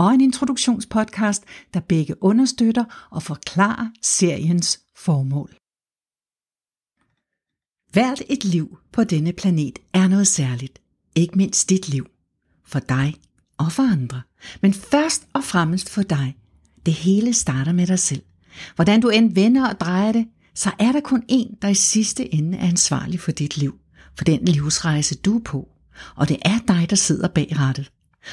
og en introduktionspodcast, der begge understøtter og forklarer seriens formål. Hvert et liv på denne planet er noget særligt. Ikke mindst dit liv. For dig og for andre. Men først og fremmest for dig. Det hele starter med dig selv. Hvordan du end vender og drejer det, så er der kun én, der i sidste ende er ansvarlig for dit liv. For den livsrejse, du er på. Og det er dig, der sidder bag rattet.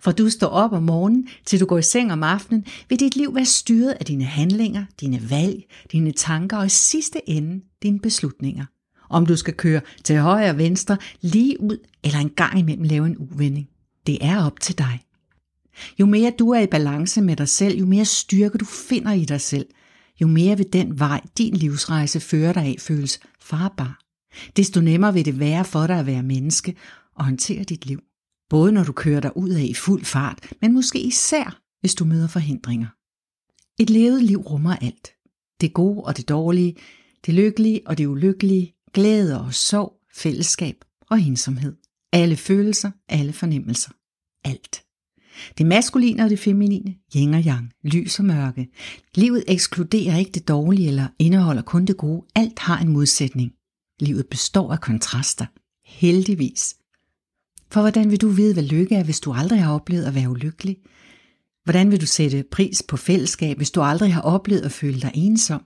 For du står op om morgenen, til du går i seng om aftenen, vil dit liv være styret af dine handlinger, dine valg, dine tanker og i sidste ende dine beslutninger. Om du skal køre til højre og venstre, lige ud eller en gang imellem lave en uvending. Det er op til dig. Jo mere du er i balance med dig selv, jo mere styrke du finder i dig selv, jo mere vil den vej, din livsrejse fører dig af, føles farbar. Desto nemmere vil det være for dig at være menneske og håndtere dit liv. Både når du kører dig ud af i fuld fart, men måske især, hvis du møder forhindringer. Et levet liv rummer alt. Det gode og det dårlige, det lykkelige og det ulykkelige, glæde og sorg, fællesskab og ensomhed. Alle følelser, alle fornemmelser. Alt. Det maskuline og det feminine, yin og yang, lys og mørke. Livet ekskluderer ikke det dårlige eller indeholder kun det gode. Alt har en modsætning. Livet består af kontraster. Heldigvis. For hvordan vil du vide, hvad lykke er, hvis du aldrig har oplevet at være ulykkelig? Hvordan vil du sætte pris på fællesskab, hvis du aldrig har oplevet at føle dig ensom?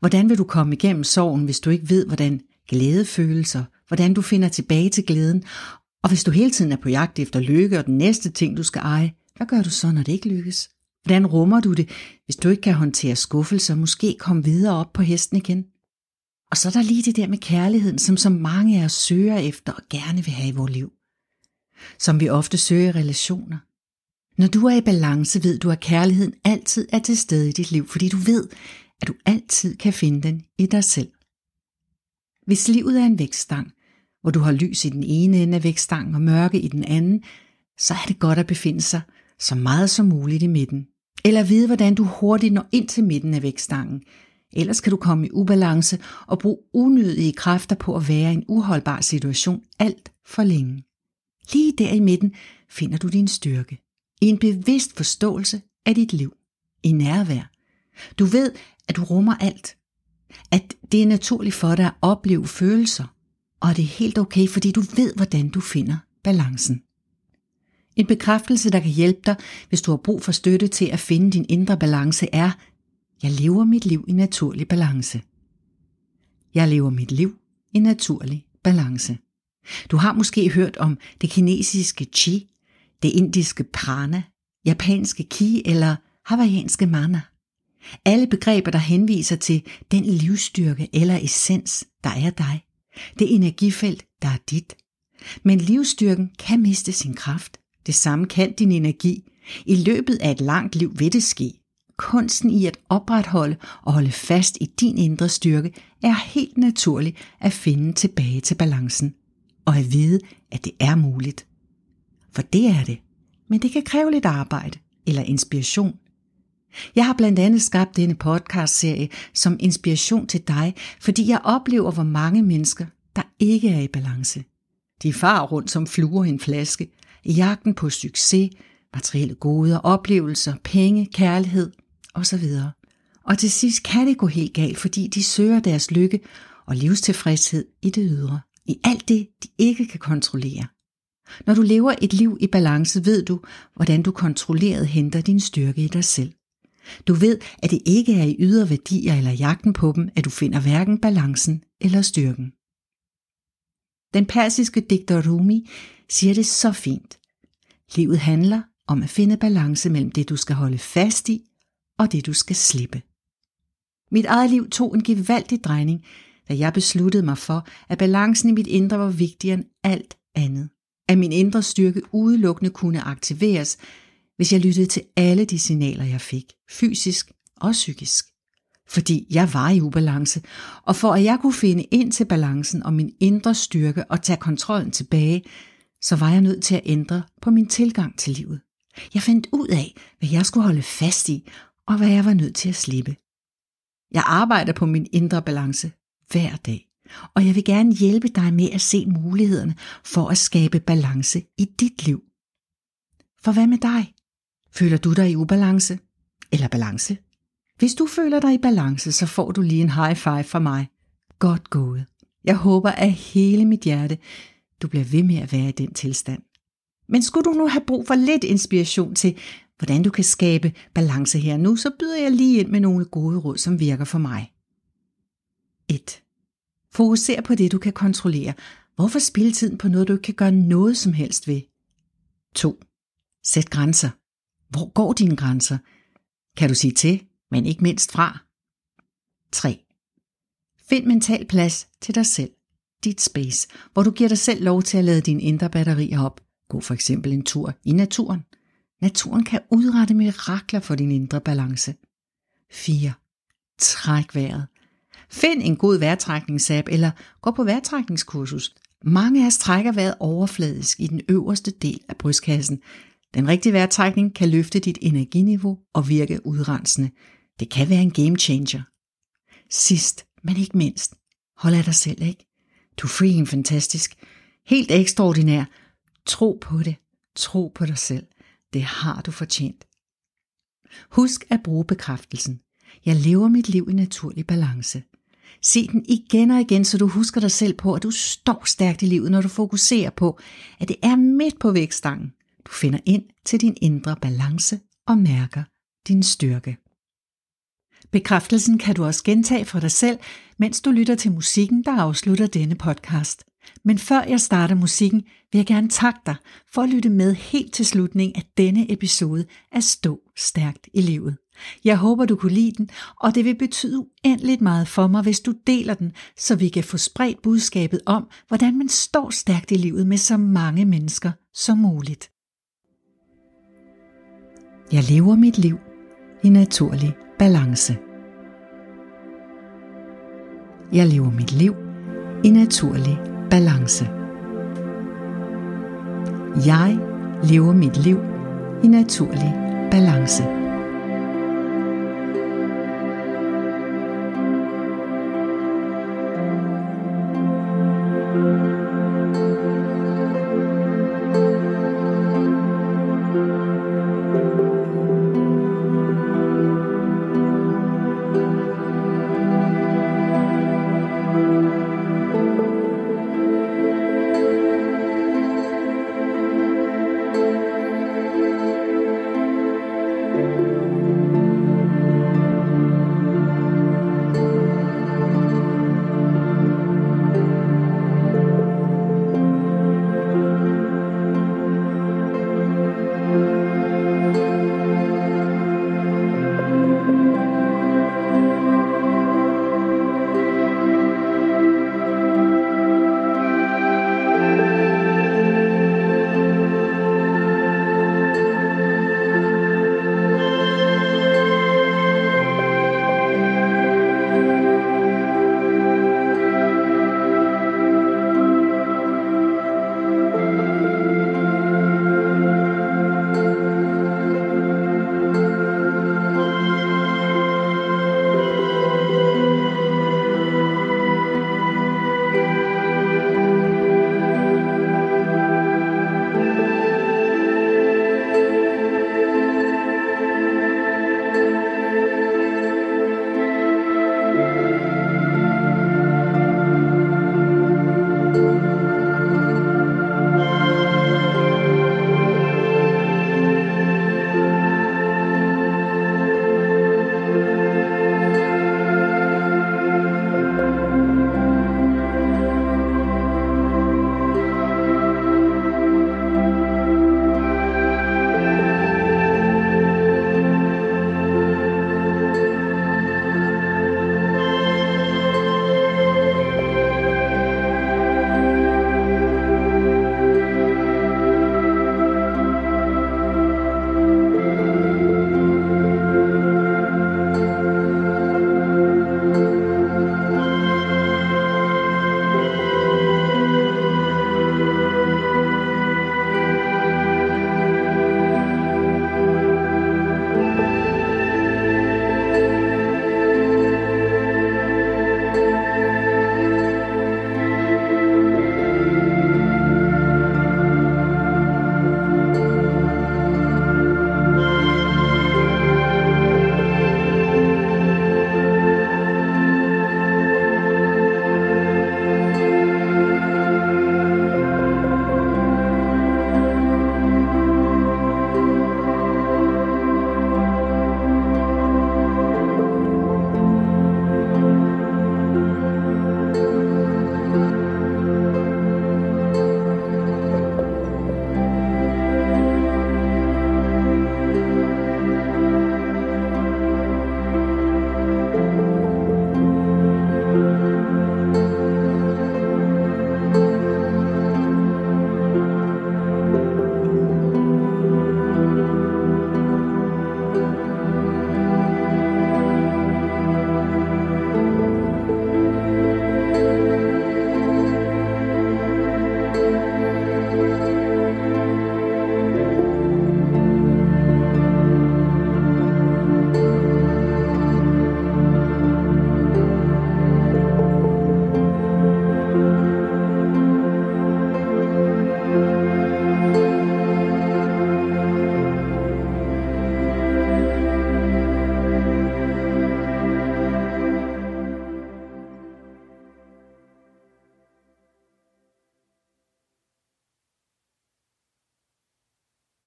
Hvordan vil du komme igennem sorgen, hvis du ikke ved, hvordan glæde føles, og hvordan du finder tilbage til glæden? Og hvis du hele tiden er på jagt efter lykke og den næste ting, du skal eje, hvad gør du så, når det ikke lykkes? Hvordan rummer du det, hvis du ikke kan håndtere skuffelser og måske komme videre op på hesten igen? Og så er der lige det der med kærligheden, som så mange af os søger efter og gerne vil have i vores liv. Som vi ofte søger relationer. Når du er i balance, ved du, at kærligheden altid er til stede i dit liv, fordi du ved, at du altid kan finde den i dig selv. Hvis livet er en vækststang, hvor du har lys i den ene ende af vækststangen og mørke i den anden, så er det godt at befinde sig så meget som muligt i midten. Eller vide, hvordan du hurtigt når ind til midten af vækststangen, Ellers kan du komme i ubalance og bruge unødige kræfter på at være i en uholdbar situation alt for længe. Lige der i midten finder du din styrke. I en bevidst forståelse af dit liv. I nærvær. Du ved, at du rummer alt. At det er naturligt for dig at opleve følelser. Og det er helt okay, fordi du ved, hvordan du finder balancen. En bekræftelse, der kan hjælpe dig, hvis du har brug for støtte til at finde din indre balance, er, jeg lever mit liv i naturlig balance. Jeg lever mit liv i naturlig balance. Du har måske hørt om det kinesiske chi, det indiske prana, japanske ki eller hawaiianske mana. Alle begreber, der henviser til den livsstyrke eller essens, der er dig. Det energifelt, der er dit. Men livsstyrken kan miste sin kraft. Det samme kan din energi. I løbet af et langt liv vil det ske, kunsten i at opretholde og holde fast i din indre styrke, er helt naturligt at finde tilbage til balancen. Og at vide, at det er muligt. For det er det. Men det kan kræve lidt arbejde eller inspiration. Jeg har blandt andet skabt denne podcast-serie som inspiration til dig, fordi jeg oplever, hvor mange mennesker, der ikke er i balance. De far rundt som fluer i en flaske, i jagten på succes, materielle goder, oplevelser, penge, kærlighed osv. Og til sidst kan det gå helt galt, fordi de søger deres lykke og livstilfredshed i det ydre, i alt det, de ikke kan kontrollere. Når du lever et liv i balance, ved du, hvordan du kontrolleret henter din styrke i dig selv. Du ved, at det ikke er i ydre værdier eller jagten på dem, at du finder hverken balancen eller styrken. Den persiske digter Rumi siger det så fint. Livet handler om at finde balance mellem det, du skal holde fast i, og det du skal slippe. Mit eget liv tog en gevaldig drejning, da jeg besluttede mig for, at balancen i mit indre var vigtigere end alt andet. At min indre styrke udelukkende kunne aktiveres, hvis jeg lyttede til alle de signaler, jeg fik, fysisk og psykisk. fordi jeg var i ubalance, og for at jeg kunne finde ind til balancen og min indre styrke og tage kontrollen tilbage, så var jeg nødt til at ændre på min tilgang til livet. Jeg fandt ud af, hvad jeg skulle holde fast i, og hvad jeg var nødt til at slippe. Jeg arbejder på min indre balance hver dag, og jeg vil gerne hjælpe dig med at se mulighederne for at skabe balance i dit liv. For hvad med dig? Føler du dig i ubalance? Eller balance? Hvis du føler dig i balance, så får du lige en high five fra mig. Godt gået. Jeg håber af hele mit hjerte, du bliver ved med at være i den tilstand. Men skulle du nu have brug for lidt inspiration til, hvordan du kan skabe balance her nu, så byder jeg lige ind med nogle gode råd, som virker for mig. 1. Fokuser på det, du kan kontrollere. Hvorfor spille tiden på noget, du ikke kan gøre noget som helst ved? 2. Sæt grænser. Hvor går dine grænser? Kan du sige til, men ikke mindst fra? 3. Find mental plads til dig selv, dit space, hvor du giver dig selv lov til at lade dine indre batterier op. Gå for eksempel en tur i naturen. Naturen kan udrette mirakler for din indre balance. 4. Træk vejret. Find en god vejrtrækningsapp eller gå på vejrtrækningskursus. Mange af os trækker vejret overfladisk i den øverste del af brystkassen. Den rigtige vejrtrækning kan løfte dit energiniveau og virke udrensende. Det kan være en game changer. Sidst, men ikke mindst, hold af dig selv, ikke? Du er freaking fantastisk. Helt ekstraordinær. Tro på det. Tro på dig selv. Det har du fortjent. Husk at bruge bekræftelsen. Jeg lever mit liv i naturlig balance. Se den igen og igen, så du husker dig selv på, at du står stærkt i livet, når du fokuserer på, at det er midt på vækstangen. Du finder ind til din indre balance og mærker din styrke. Bekræftelsen kan du også gentage for dig selv, mens du lytter til musikken, der afslutter denne podcast. Men før jeg starter musikken, vil jeg gerne takke dig for at lytte med helt til slutningen af denne episode af Stå Stærkt i Livet. Jeg håber, du kunne lide den, og det vil betyde uendeligt meget for mig, hvis du deler den, så vi kan få spredt budskabet om, hvordan man står stærkt i livet med så mange mennesker som muligt. Jeg lever mit liv i naturlig balance. Jeg lever mit liv i naturlig balance. Jeg lever mit liv i naturlig balance.